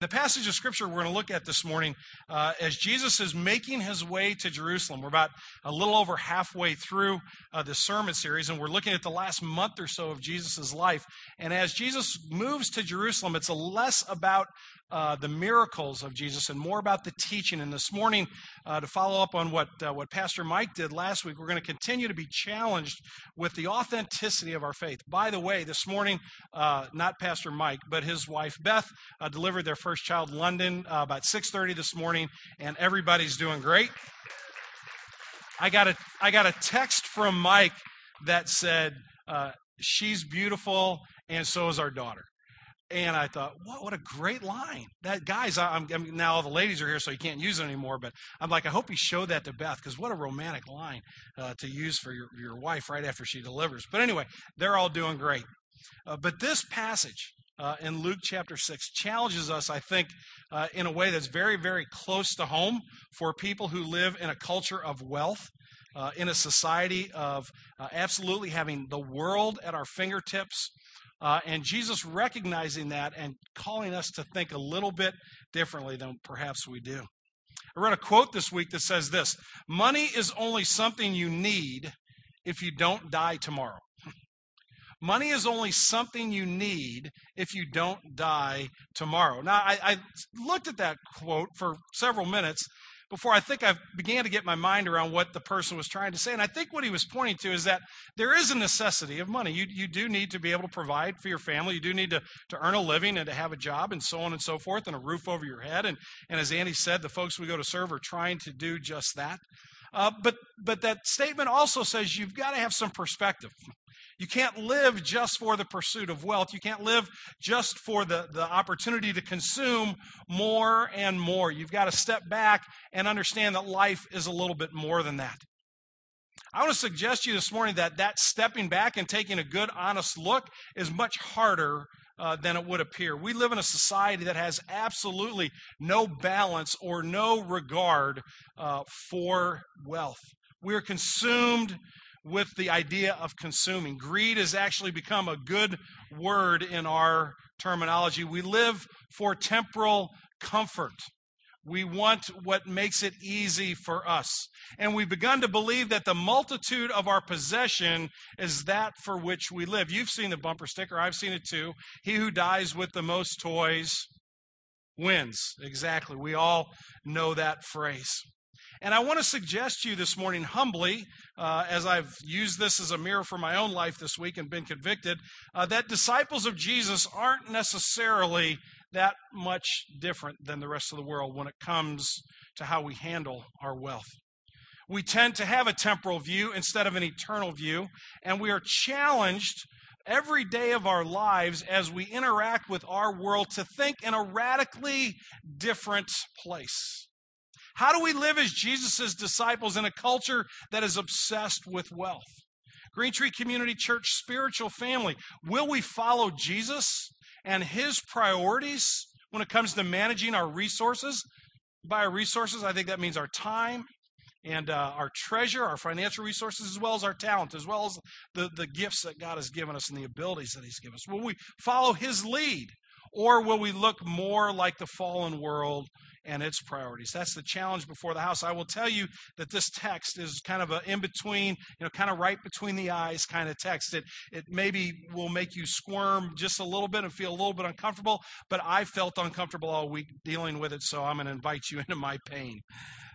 The passage of scripture we're going to look at this morning, uh, as Jesus is making his way to Jerusalem, we're about a little over halfway through uh, the sermon series, and we're looking at the last month or so of Jesus' life. And as Jesus moves to Jerusalem, it's a less about uh, the miracles of Jesus and more about the teaching. And this morning, uh, to follow up on what uh, what Pastor Mike did last week, we're going to continue to be challenged with the authenticity of our faith. By the way, this morning, uh, not Pastor Mike, but his wife Beth uh, delivered their first child London uh, about 6:30 this morning, and everybody's doing great. I got a I got a text from Mike that said she's beautiful and so is our daughter. And I thought, what, what a great line. That guys, I'm, I'm, now all the ladies are here, so you can't use it anymore. But I'm like, I hope he showed that to Beth because what a romantic line uh, to use for your, your wife right after she delivers. But anyway, they're all doing great. Uh, but this passage uh, in Luke chapter 6 challenges us, I think, uh, in a way that's very, very close to home for people who live in a culture of wealth. Uh, in a society of uh, absolutely having the world at our fingertips, uh, and Jesus recognizing that and calling us to think a little bit differently than perhaps we do. I read a quote this week that says this Money is only something you need if you don't die tomorrow. Money is only something you need if you don't die tomorrow. Now, I, I, looked at that quote for several minutes before I think I began to get my mind around what the person was trying to say. And I think what he was pointing to is that there is a necessity of money. You, you do need to be able to provide for your family. You do need to, to earn a living and to have a job and so on and so forth and a roof over your head. And, and as Andy said, the folks we go to serve are trying to do just that. Uh, but, but that statement also says you've got to have some perspective. You can't live just for the pursuit of wealth. You can't live just for the, the opportunity to consume more and more. You've got to step back and understand that life is a little bit more than that. I want to suggest to you this morning that that stepping back and taking a good, honest look is much harder uh, than it would appear. We live in a society that has absolutely no balance or no regard uh, for wealth. We are consumed with the idea of consuming. Greed has actually become a good word in our terminology. We live for temporal comfort. We want what makes it easy for us. And we've begun to believe that the multitude of our possession is that for which we live. You've seen the bumper sticker, I've seen it too. He who dies with the most toys wins. Exactly. We all know that phrase. And I want to suggest to you this morning, humbly, uh, as I've used this as a mirror for my own life this week and been convicted, uh, that disciples of Jesus aren't necessarily that much different than the rest of the world when it comes to how we handle our wealth. We tend to have a temporal view instead of an eternal view, and we are challenged every day of our lives as we interact with our world to think in a radically different place. How do we live as Jesus' disciples in a culture that is obsessed with wealth? Green Tree Community Church spiritual family, will we follow Jesus and his priorities when it comes to managing our resources? By our resources, I think that means our time and uh, our treasure, our financial resources, as well as our talent, as well as the, the gifts that God has given us and the abilities that He's given us. Will we follow His lead? Or will we look more like the fallen world and its priorities. That's the challenge before the house. I will tell you that this text is kind of an in between, you know, kind of right between the eyes kind of text. It, it maybe will make you squirm just a little bit and feel a little bit uncomfortable, but I felt uncomfortable all week dealing with it, so I'm going to invite you into my pain.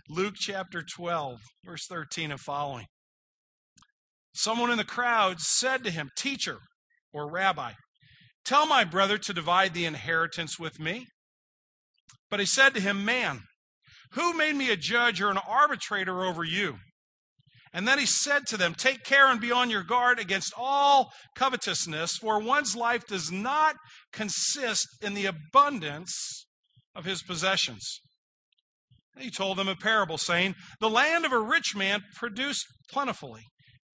Luke chapter 12, verse 13 and following. Someone in the crowd said to him, Teacher or Rabbi, tell my brother to divide the inheritance with me. But he said to him, Man, who made me a judge or an arbitrator over you? And then he said to them, Take care and be on your guard against all covetousness, for one's life does not consist in the abundance of his possessions. he told them a parable, saying, The land of a rich man produced plentifully.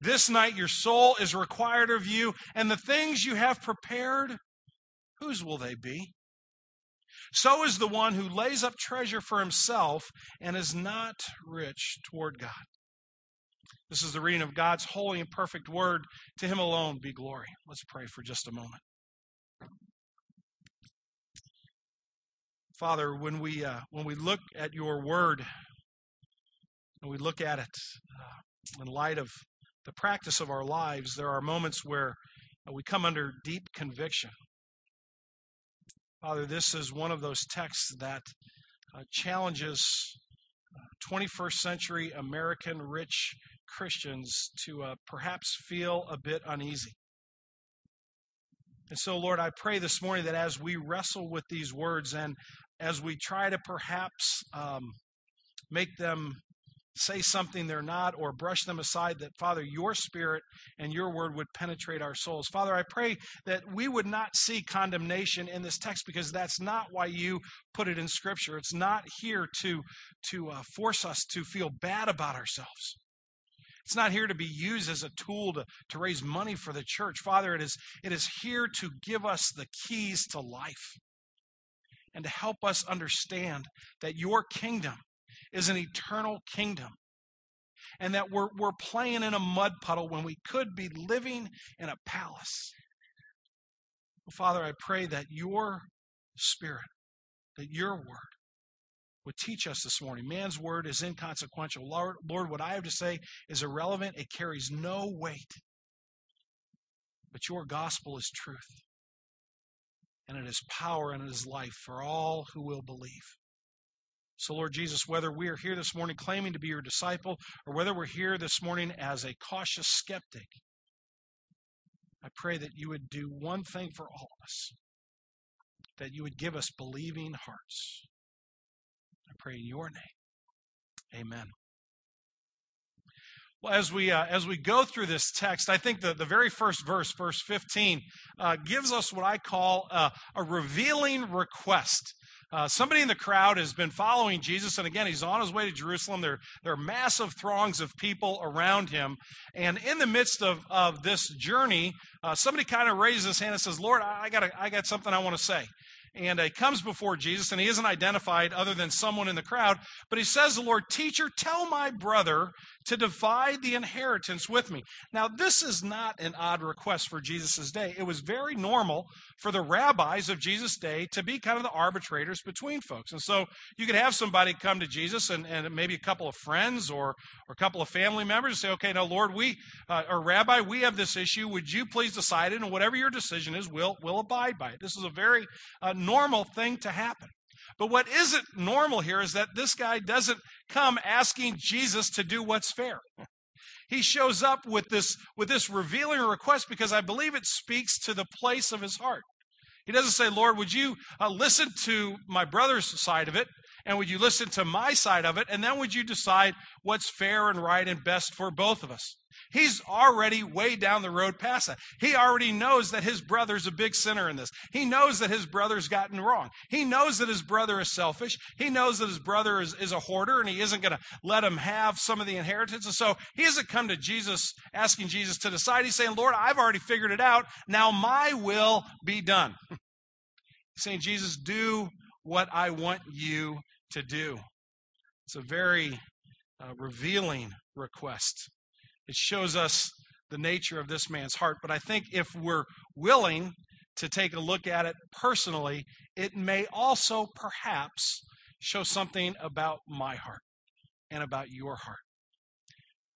this night your soul is required of you, and the things you have prepared, whose will they be? So is the one who lays up treasure for himself and is not rich toward God. This is the reading of God's holy and perfect word. To him alone be glory. Let's pray for just a moment. Father, when we, uh, when we look at your word, and we look at it uh, in light of the practice of our lives, there are moments where uh, we come under deep conviction. Father, this is one of those texts that uh, challenges 21st uh, century American rich Christians to uh, perhaps feel a bit uneasy. And so, Lord, I pray this morning that as we wrestle with these words and as we try to perhaps um, make them say something they're not or brush them aside, that, Father, your spirit and your word would penetrate our souls. Father, I pray that we would not see condemnation in this text because that's not why you put it in Scripture. It's not here to, to uh, force us to feel bad about ourselves. It's not here to be used as a tool to, to raise money for the church. Father, it is, it is here to give us the keys to life and to help us understand that your kingdom is an eternal kingdom. And that we're, we're playing in a mud puddle when we could be living in a palace. Well, Father, I pray that your spirit, that your word would teach us this morning. Man's word is inconsequential. Lord, Lord, what I have to say is irrelevant, it carries no weight. But your gospel is truth. And it is power and it is life for all who will believe. So, Lord Jesus, whether we are here this morning claiming to be your disciple or whether we're here this morning as a cautious skeptic, I pray that you would do one thing for all of us that you would give us believing hearts. I pray in your name. Amen. Well, as we uh, as we go through this text, I think the, the very first verse, verse 15, uh, gives us what I call uh, a revealing request. Uh, somebody in the crowd has been following Jesus, and again, he's on his way to Jerusalem. There, there are massive throngs of people around him. And in the midst of, of this journey, uh, somebody kind of raises his hand and says, Lord, I got, I got something I want to say and he comes before Jesus, and he isn't identified other than someone in the crowd, but he says, The Lord, teacher, tell my brother to divide the inheritance with me. Now, this is not an odd request for Jesus' day. It was very normal for the rabbis of Jesus' day to be kind of the arbitrators between folks. And so you could have somebody come to Jesus and, and maybe a couple of friends or, or a couple of family members and say, okay, now, Lord, we, uh, or Rabbi, we have this issue. Would you please decide it? And whatever your decision is, we'll, we'll abide by it. This is a very uh, normal thing to happen. But what isn't normal here is that this guy doesn't come asking Jesus to do what's fair. He shows up with this, with this revealing request because I believe it speaks to the place of his heart. He doesn't say, Lord, would you uh, listen to my brother's side of it? And would you listen to my side of it? And then would you decide what's fair and right and best for both of us? He's already way down the road past that. He already knows that his brother's a big sinner in this. He knows that his brother's gotten wrong. He knows that his brother is selfish. He knows that his brother is, is a hoarder and he isn't going to let him have some of the inheritance. And so he hasn't come to Jesus asking Jesus to decide. He's saying, Lord, I've already figured it out. Now my will be done. He's saying, Jesus, do what I want you to do. It's a very uh, revealing request. It shows us the nature of this man's heart. But I think if we're willing to take a look at it personally, it may also perhaps show something about my heart and about your heart.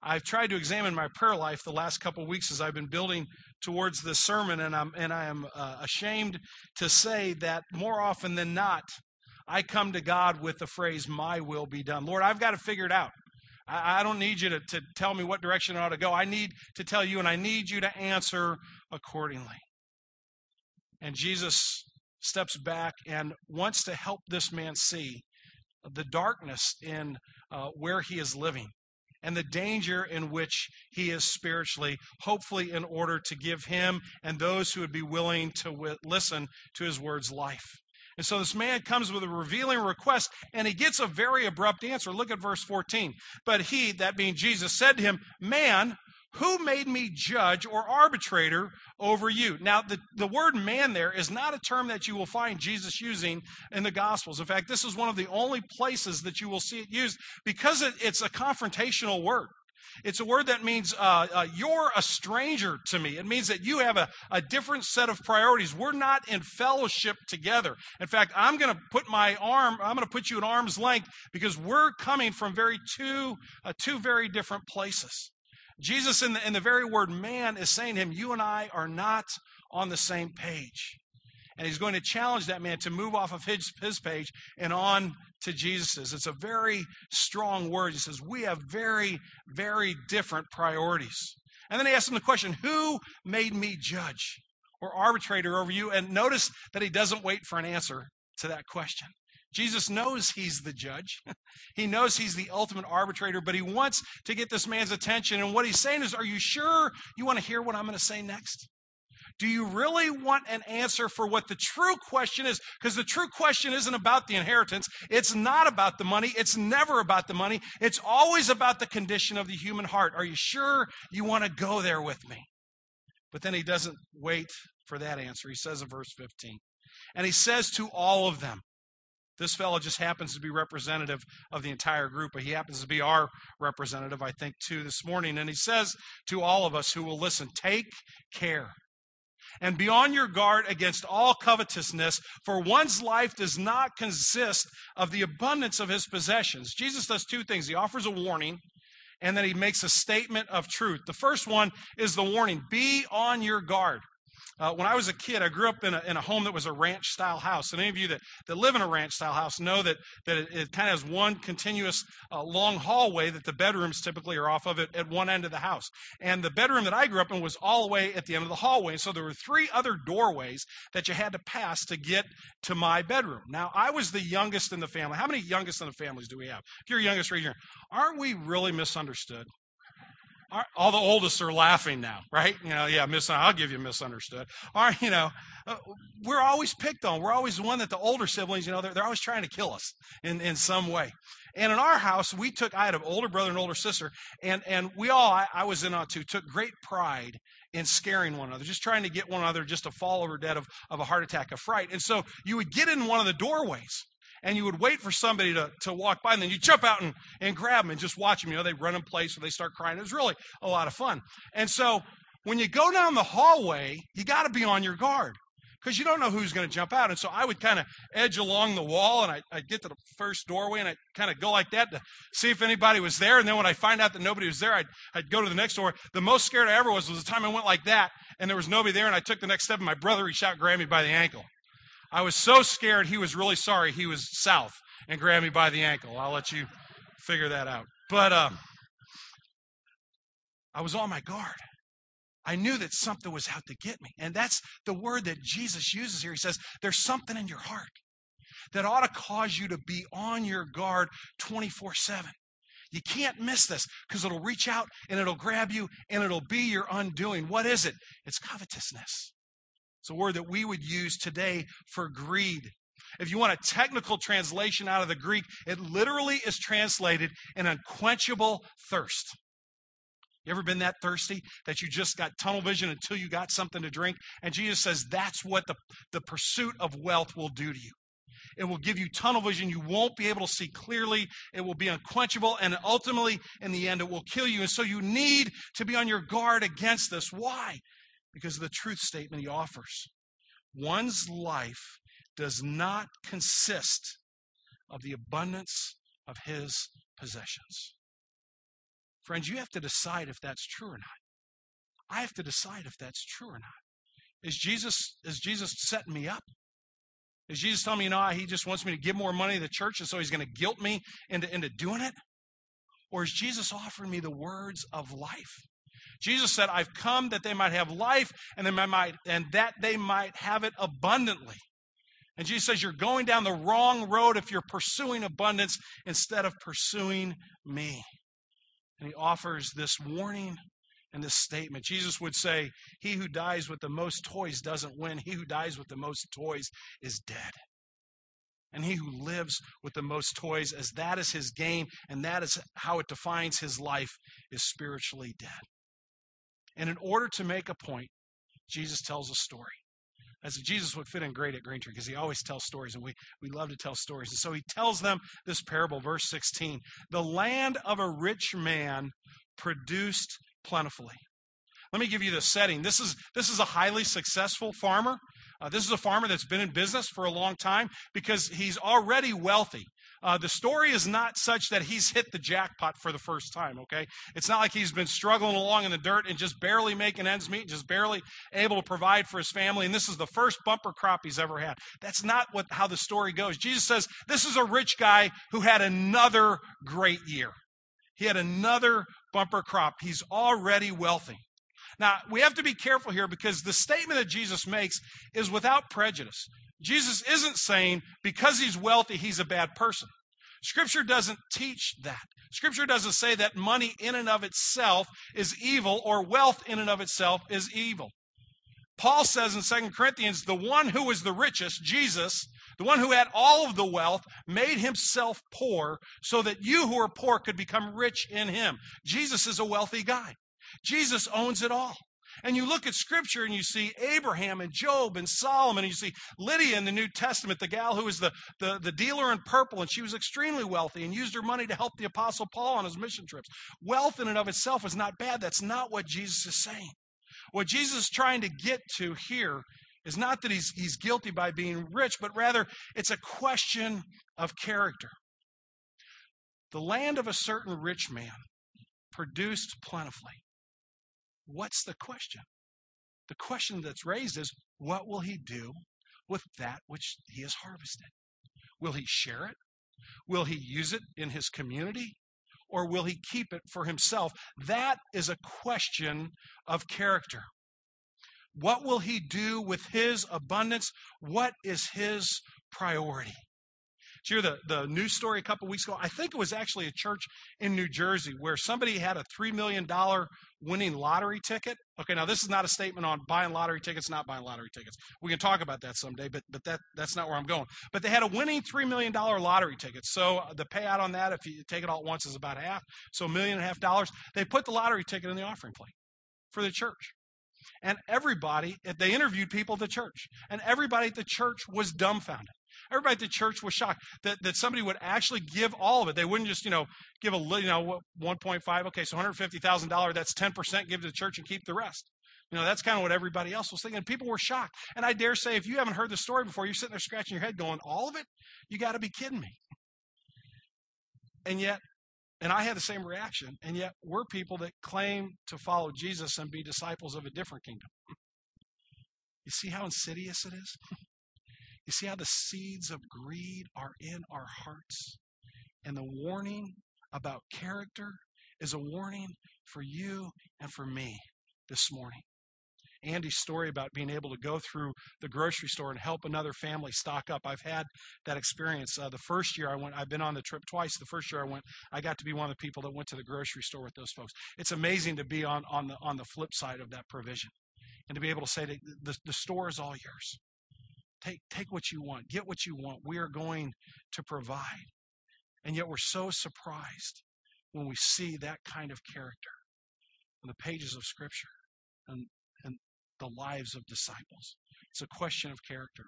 I've tried to examine my prayer life the last couple weeks as I've been building towards this sermon, and I'm and I am uh, ashamed to say that more often than not, I come to God with the phrase, "My will be done." Lord, I've got to figure it out. I, I don't need you to, to tell me what direction I ought to go. I need to tell you, and I need you to answer accordingly. And Jesus steps back and wants to help this man see the darkness in uh, where he is living and the danger in which he is spiritually, hopefully, in order to give him and those who would be willing to w- listen to his words life. And so this man comes with a revealing request and he gets a very abrupt answer. Look at verse 14. But he, that being Jesus, said to him, Man, who made me judge or arbitrator over you? Now, the, the word man there is not a term that you will find Jesus using in the Gospels. In fact, this is one of the only places that you will see it used because it, it's a confrontational word. It's a word that means uh, uh, you're a stranger to me. It means that you have a, a different set of priorities. We're not in fellowship together. In fact, I'm going to put my arm, I'm going to put you at arm's length because we're coming from very two, uh, two very different places. Jesus, in the, in the very word man, is saying to him, You and I are not on the same page. And he's going to challenge that man to move off of his, his page and on to Jesus's. It's a very strong word. He says, We have very, very different priorities. And then he asks him the question, Who made me judge or arbitrator over you? And notice that he doesn't wait for an answer to that question. Jesus knows he's the judge. he knows he's the ultimate arbitrator, but he wants to get this man's attention. And what he's saying is, Are you sure you want to hear what I'm going to say next? Do you really want an answer for what the true question is? Because the true question isn't about the inheritance. It's not about the money. It's never about the money. It's always about the condition of the human heart. Are you sure you want to go there with me? But then he doesn't wait for that answer. He says in verse 15, and he says to all of them, this fellow just happens to be representative of the entire group, but he happens to be our representative, I think, too, this morning. And he says to all of us who will listen, take care and be on your guard against all covetousness, for one's life does not consist of the abundance of his possessions. Jesus does two things. He offers a warning, and then he makes a statement of truth. The first one is the warning be on your guard. Uh, when I was a kid, I grew up in a, in a home that was a ranch style house. And any of you that, that live in a ranch style house know that, that it, it kind of has one continuous uh, long hallway that the bedrooms typically are off of it at one end of the house. And the bedroom that I grew up in was all the way at the end of the hallway. So there were three other doorways that you had to pass to get to my bedroom. Now, I was the youngest in the family. How many youngest in the families do we have? If you're youngest right here, aren't we really misunderstood? All the oldest are laughing now, right? You know, yeah, mis- I'll give you misunderstood. Or, you know, uh, we're always picked on. We're always the one that the older siblings, you know, they're, they're always trying to kill us in, in some way. And in our house, we took, I had an older brother and older sister, and, and we all, I, I was in on too, took great pride in scaring one another, just trying to get one another just to fall over dead of, of a heart attack, of fright. And so you would get in one of the doorways and you would wait for somebody to, to walk by, and then you jump out and, and grab them and just watch them. You know, they run in place or they start crying. It was really a lot of fun. And so when you go down the hallway, you got to be on your guard because you don't know who's going to jump out. And so I would kind of edge along the wall and I, would get to the first doorway and I'd kind of go like that to see if anybody was there. And then when I find out that nobody was there, I'd, I'd go to the next door. The most scared I ever was was the time I went like that and there was nobody there and I took the next step and my brother out and grabbed me by the ankle. I was so scared he was really sorry he was south and grabbed me by the ankle. I'll let you figure that out. But um, I was on my guard. I knew that something was out to get me. And that's the word that Jesus uses here. He says, There's something in your heart that ought to cause you to be on your guard 24 7. You can't miss this because it'll reach out and it'll grab you and it'll be your undoing. What is it? It's covetousness. It's a word that we would use today for greed. If you want a technical translation out of the Greek, it literally is translated an unquenchable thirst. You ever been that thirsty that you just got tunnel vision until you got something to drink? And Jesus says that's what the, the pursuit of wealth will do to you. It will give you tunnel vision. You won't be able to see clearly. It will be unquenchable. And ultimately, in the end, it will kill you. And so you need to be on your guard against this. Why? Because of the truth statement he offers. One's life does not consist of the abundance of his possessions. Friends, you have to decide if that's true or not. I have to decide if that's true or not. Is Jesus, is Jesus setting me up? Is Jesus telling me, know, he just wants me to give more money to the church and so he's going to guilt me into, into doing it? Or is Jesus offering me the words of life? Jesus said, I've come that they might have life and, they might, and that they might have it abundantly. And Jesus says, You're going down the wrong road if you're pursuing abundance instead of pursuing me. And he offers this warning and this statement. Jesus would say, He who dies with the most toys doesn't win, he who dies with the most toys is dead. and he who lives with the most toys, as that is his game and that is how it defines his life, is spiritually dead. And in order to make a point, Jesus tells a story. As Jesus would fit in great at Green Tree because he always tells stories, and we, we love to tell stories. And so he tells them this parable, verse 16 The land of a rich man produced plentifully. Let me give you the setting. This is, this is a highly successful farmer. Uh, this is a farmer that's been in business for a long time because he's already wealthy. Uh, the story is not such that he's hit the jackpot for the first time, okay? It's not like he's been struggling along in the dirt and just barely making ends meet, just barely able to provide for his family, and this is the first bumper crop he's ever had. That's not what, how the story goes. Jesus says this is a rich guy who had another great year. He had another bumper crop. He's already wealthy. Now, we have to be careful here because the statement that Jesus makes is without prejudice. Jesus isn't saying because he's wealthy, he's a bad person. Scripture doesn't teach that. Scripture doesn't say that money in and of itself is evil or wealth in and of itself is evil. Paul says in 2 Corinthians, the one who was the richest, Jesus, the one who had all of the wealth, made himself poor so that you who are poor could become rich in him. Jesus is a wealthy guy. Jesus owns it all. And you look at scripture and you see Abraham and Job and Solomon, and you see Lydia in the New Testament, the gal who was the, the, the, dealer in purple, and she was extremely wealthy and used her money to help the Apostle Paul on his mission trips. Wealth in and of itself is not bad. That's not what Jesus is saying. What Jesus is trying to get to here is not that he's, he's guilty by being rich, but rather it's a question of character. The land of a certain rich man produced plentifully. What's the question? The question that's raised is what will he do with that which he has harvested? Will he share it? Will he use it in his community? Or will he keep it for himself? That is a question of character. What will he do with his abundance? What is his priority? Did you hear the, the news story a couple weeks ago? I think it was actually a church in New Jersey where somebody had a $3 million winning lottery ticket. Okay, now this is not a statement on buying lottery tickets, not buying lottery tickets. We can talk about that someday, but, but that, that's not where I'm going. But they had a winning $3 million lottery ticket. So uh, the payout on that, if you take it all at once, is about half. So a million and a half dollars. They put the lottery ticket in the offering plate for the church. And everybody, they interviewed people at the church, and everybody at the church was dumbfounded. Everybody at the church was shocked that, that somebody would actually give all of it. They wouldn't just, you know, give a little, you know, 1.5, okay, so $150,000, that's 10%, give to the church and keep the rest. You know, that's kind of what everybody else was thinking. People were shocked. And I dare say, if you haven't heard the story before, you're sitting there scratching your head going, all of it? You got to be kidding me. And yet, and I had the same reaction, and yet we're people that claim to follow Jesus and be disciples of a different kingdom. You see how insidious it is? You see how the seeds of greed are in our hearts? And the warning about character is a warning for you and for me this morning. Andy's story about being able to go through the grocery store and help another family stock up. I've had that experience. Uh, the first year I went, I've been on the trip twice. The first year I went, I got to be one of the people that went to the grocery store with those folks. It's amazing to be on, on the on the flip side of that provision and to be able to say that the, the store is all yours. Take, take what you want, get what you want. We are going to provide. And yet we're so surprised when we see that kind of character in the pages of Scripture and, and the lives of disciples. It's a question of character.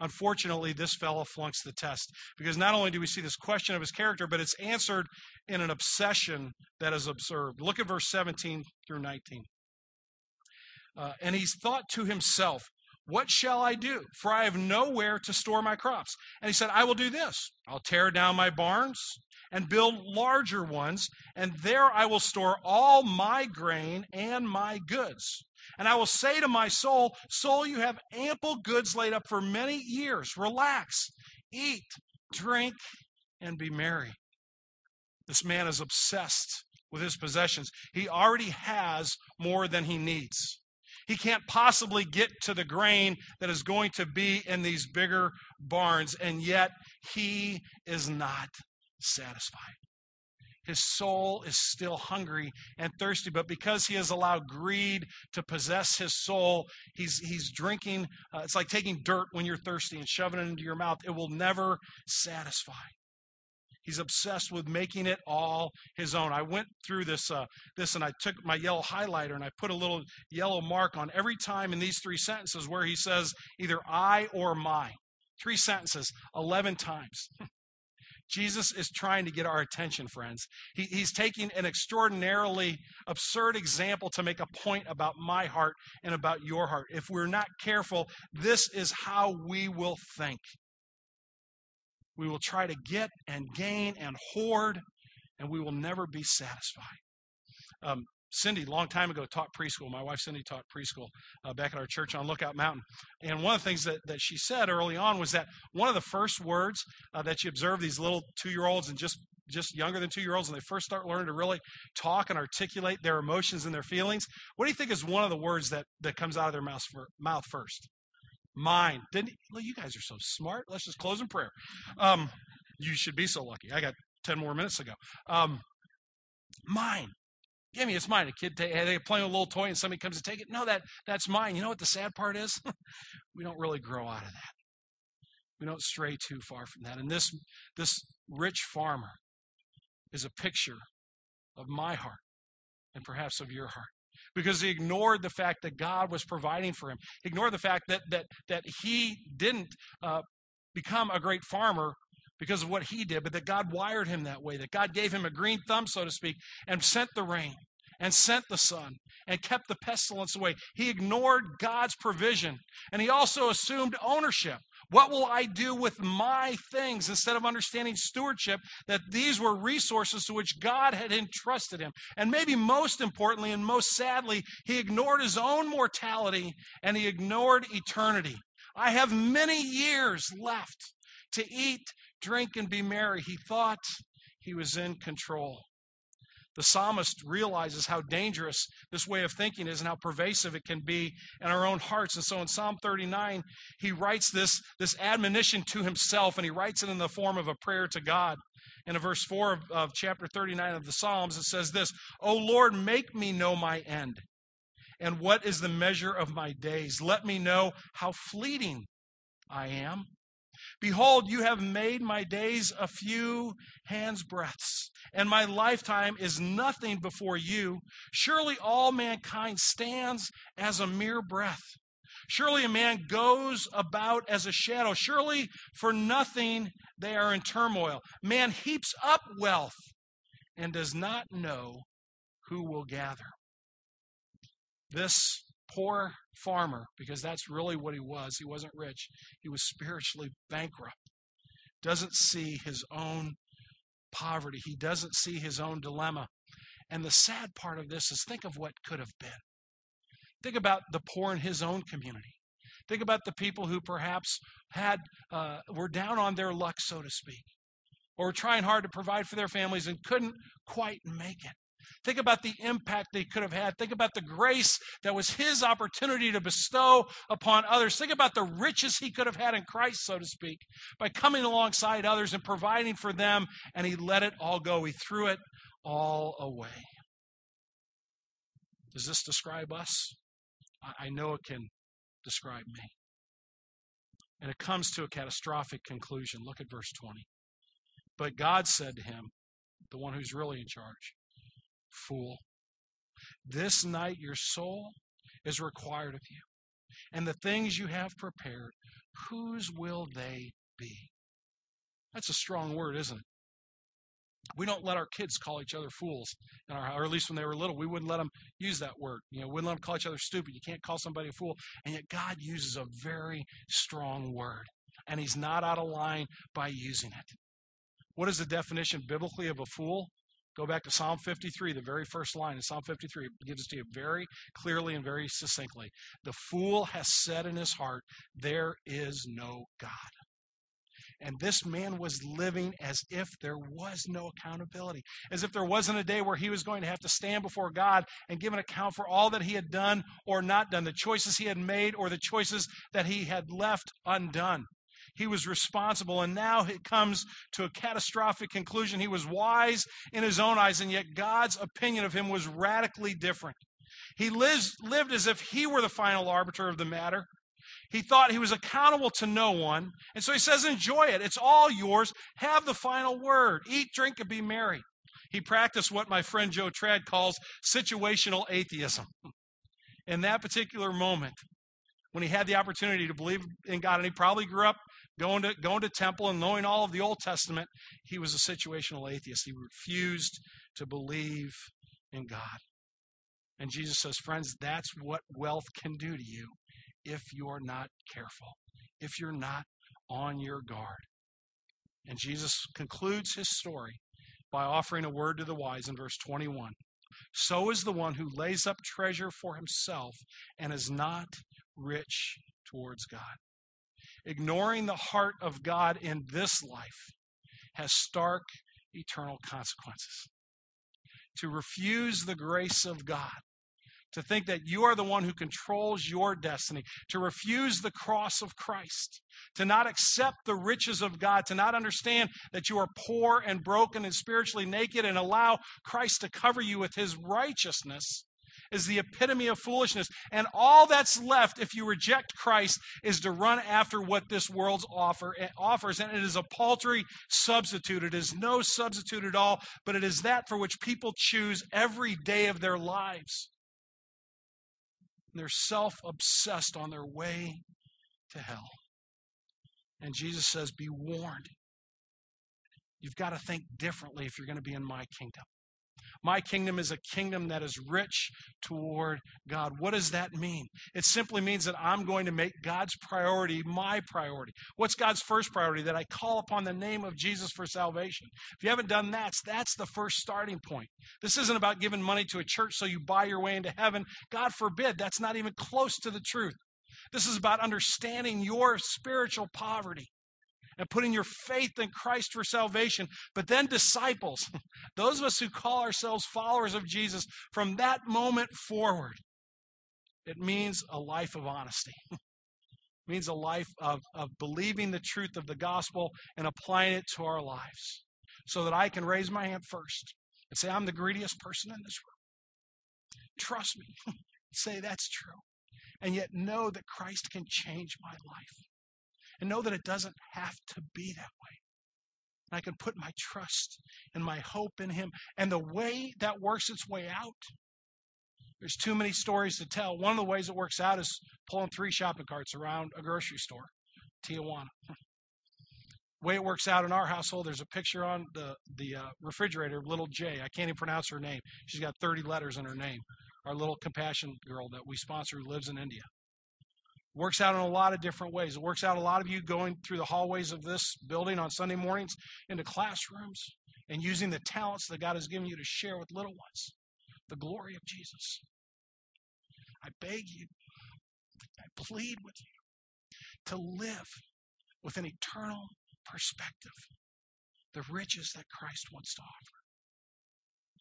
Unfortunately, this fellow flunks the test because not only do we see this question of his character, but it's answered in an obsession that is observed. Look at verse 17 through 19. Uh, and he's thought to himself, what shall I do? For I have nowhere to store my crops. And he said, I will do this I'll tear down my barns and build larger ones, and there I will store all my grain and my goods. And I will say to my soul, Soul, you have ample goods laid up for many years. Relax, eat, drink, and be merry. This man is obsessed with his possessions. He already has more than he needs. He can't possibly get to the grain that is going to be in these bigger barns, and yet he is not satisfied. his soul is still hungry and thirsty, but because he has allowed greed to possess his soul, he's, he's drinking. Uh, it's like taking dirt when you're thirsty and shoving it into your mouth. It will never satisfy. He's obsessed with making it all his own. I went through this, uh, this and I took my yellow highlighter and I put a little yellow mark on every time in these three sentences where he says either I or my. Three sentences, 11 times. Jesus is trying to get our attention, friends. He, he's taking an extraordinarily absurd example to make a point about my heart and about your heart. If we're not careful, this is how we will think. We will try to get and gain and hoard, and we will never be satisfied. Um, Cindy, long time ago, taught preschool. My wife Cindy taught preschool uh, back at our church on Lookout Mountain. And one of the things that, that she said early on was that one of the first words uh, that you observe these little two year olds and just just younger than two year olds, when they first start learning to really talk and articulate their emotions and their feelings, what do you think is one of the words that, that comes out of their mouth, mouth first? Mine. Didn't well, you guys are so smart. Let's just close in prayer. Um, you should be so lucky. I got 10 more minutes ago. Um, mine. Give me, it's mine. A kid, they're playing with a little toy and somebody comes to take it. No, that, that's mine. You know what the sad part is? we don't really grow out of that. We don't stray too far from that. And this, this rich farmer is a picture of my heart and perhaps of your heart because he ignored the fact that God was providing for him. He ignored the fact that that that he didn't uh, become a great farmer because of what he did, but that God wired him that way. That God gave him a green thumb, so to speak, and sent the rain and sent the sun and kept the pestilence away. He ignored God's provision and he also assumed ownership. What will I do with my things instead of understanding stewardship that these were resources to which God had entrusted him? And maybe most importantly and most sadly, he ignored his own mortality and he ignored eternity. I have many years left to eat, drink, and be merry. He thought he was in control. The psalmist realizes how dangerous this way of thinking is and how pervasive it can be in our own hearts. And so in Psalm 39, he writes this, this admonition to himself, and he writes it in the form of a prayer to God. In verse 4 of, of chapter 39 of the Psalms, it says this O Lord, make me know my end, and what is the measure of my days. Let me know how fleeting I am. Behold, you have made my days a few hands' breadths, and my lifetime is nothing before you. Surely all mankind stands as a mere breath. Surely a man goes about as a shadow. Surely for nothing they are in turmoil. Man heaps up wealth and does not know who will gather. This poor farmer, because that's really what he was. He wasn't rich, he was spiritually bankrupt. Doesn't see his own poverty, he doesn't see his own dilemma. And the sad part of this is think of what could have been. Think about the poor in his own community. Think about the people who perhaps had uh, were down on their luck, so to speak, or were trying hard to provide for their families and couldn't quite make it. Think about the impact they could have had. Think about the grace that was his opportunity to bestow upon others. Think about the riches he could have had in Christ, so to speak, by coming alongside others and providing for them, and he let it all go. He threw it all away. Does this describe us? I know it can describe me. And it comes to a catastrophic conclusion. Look at verse 20. But God said to him, the one who's really in charge, fool. This night your soul is required of you. And the things you have prepared, whose will they be? That's a strong word, isn't it? We don't let our kids call each other fools in our house, or at least when they were little, we wouldn't let them use that word. You know, we wouldn't let them call each other stupid. You can't call somebody a fool. And yet God uses a very strong word. And he's not out of line by using it. What is the definition biblically of a fool? Go back to Psalm 53, the very first line in Psalm 53. It gives it to you very clearly and very succinctly. The fool has said in his heart, There is no God. And this man was living as if there was no accountability, as if there wasn't a day where he was going to have to stand before God and give an account for all that he had done or not done, the choices he had made or the choices that he had left undone. He was responsible, and now it comes to a catastrophic conclusion. He was wise in his own eyes, and yet God's opinion of him was radically different. He lives, lived as if he were the final arbiter of the matter. He thought he was accountable to no one. And so he says, Enjoy it. It's all yours. Have the final word. Eat, drink, and be merry. He practiced what my friend Joe Trad calls situational atheism. In that particular moment, when he had the opportunity to believe in God, and he probably grew up going to going to temple and knowing all of the Old Testament, he was a situational atheist. He refused to believe in God. And Jesus says, friends, that's what wealth can do to you if you're not careful, if you're not on your guard. And Jesus concludes his story by offering a word to the wise in verse 21. So is the one who lays up treasure for himself and is not rich towards God. Ignoring the heart of God in this life has stark eternal consequences. To refuse the grace of God to think that you are the one who controls your destiny, to refuse the cross of Christ, to not accept the riches of God, to not understand that you are poor and broken and spiritually naked, and allow Christ to cover you with his righteousness. Is the epitome of foolishness. And all that's left if you reject Christ is to run after what this world offer, eh, offers. And it is a paltry substitute. It is no substitute at all, but it is that for which people choose every day of their lives. They're self obsessed on their way to hell. And Jesus says, Be warned. You've got to think differently if you're going to be in my kingdom. My kingdom is a kingdom that is rich toward God. What does that mean? It simply means that I'm going to make God's priority my priority. What's God's first priority? That I call upon the name of Jesus for salvation. If you haven't done that, that's the first starting point. This isn't about giving money to a church so you buy your way into heaven. God forbid, that's not even close to the truth. This is about understanding your spiritual poverty and putting your faith in Christ for salvation. But then, disciples, those of us who call ourselves followers of Jesus, from that moment forward, it means a life of honesty. it means a life of, of believing the truth of the gospel and applying it to our lives so that I can raise my hand first and say, I'm the greediest person in this room. Trust me. say that's true. And yet know that Christ can change my life and know that it doesn't have to be that way. I can put my trust and my hope in Him. And the way that works its way out, there's too many stories to tell. One of the ways it works out is pulling three shopping carts around a grocery store, Tijuana. The way it works out in our household, there's a picture on the, the uh, refrigerator of little J. I can't even pronounce her name. She's got 30 letters in her name. Our little compassion girl that we sponsor who lives in India works out in a lot of different ways. It works out a lot of you going through the hallways of this building on Sunday mornings into classrooms and using the talents that God has given you to share with little ones the glory of Jesus. I beg you, I plead with you to live with an eternal perspective, the riches that Christ wants to offer.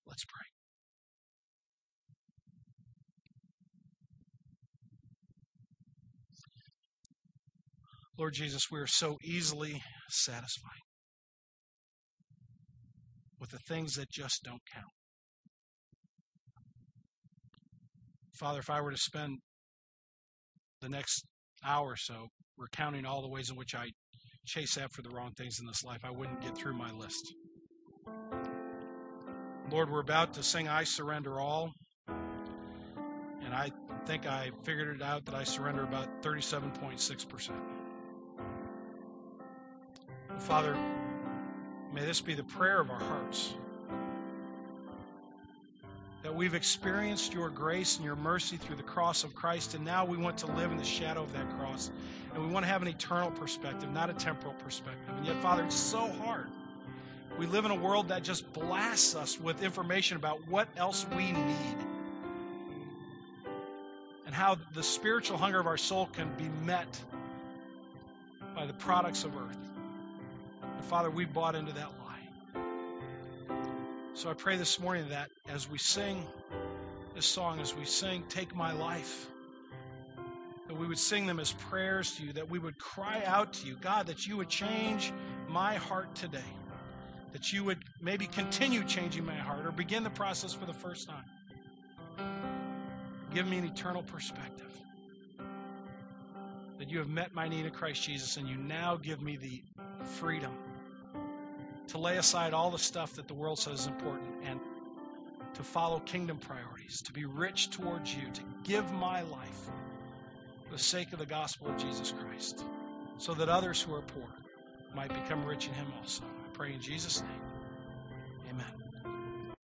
Let's pray. Lord Jesus, we are so easily satisfied with the things that just don't count. Father, if I were to spend the next hour or so recounting all the ways in which I chase after the wrong things in this life, I wouldn't get through my list. Lord, we're about to sing I Surrender All. And I think I figured it out that I surrender about 37.6%. Father, may this be the prayer of our hearts. That we've experienced your grace and your mercy through the cross of Christ, and now we want to live in the shadow of that cross. And we want to have an eternal perspective, not a temporal perspective. And yet, Father, it's so hard. We live in a world that just blasts us with information about what else we need and how the spiritual hunger of our soul can be met by the products of earth. And Father, we bought into that lie. So I pray this morning that as we sing this song, as we sing, Take My Life, that we would sing them as prayers to you, that we would cry out to you, God, that you would change my heart today, that you would maybe continue changing my heart or begin the process for the first time. Give me an eternal perspective. That you have met my need in Christ Jesus, and you now give me the freedom to lay aside all the stuff that the world says is important and to follow kingdom priorities, to be rich towards you, to give my life for the sake of the gospel of Jesus Christ, so that others who are poor might become rich in him also. I pray in Jesus' name.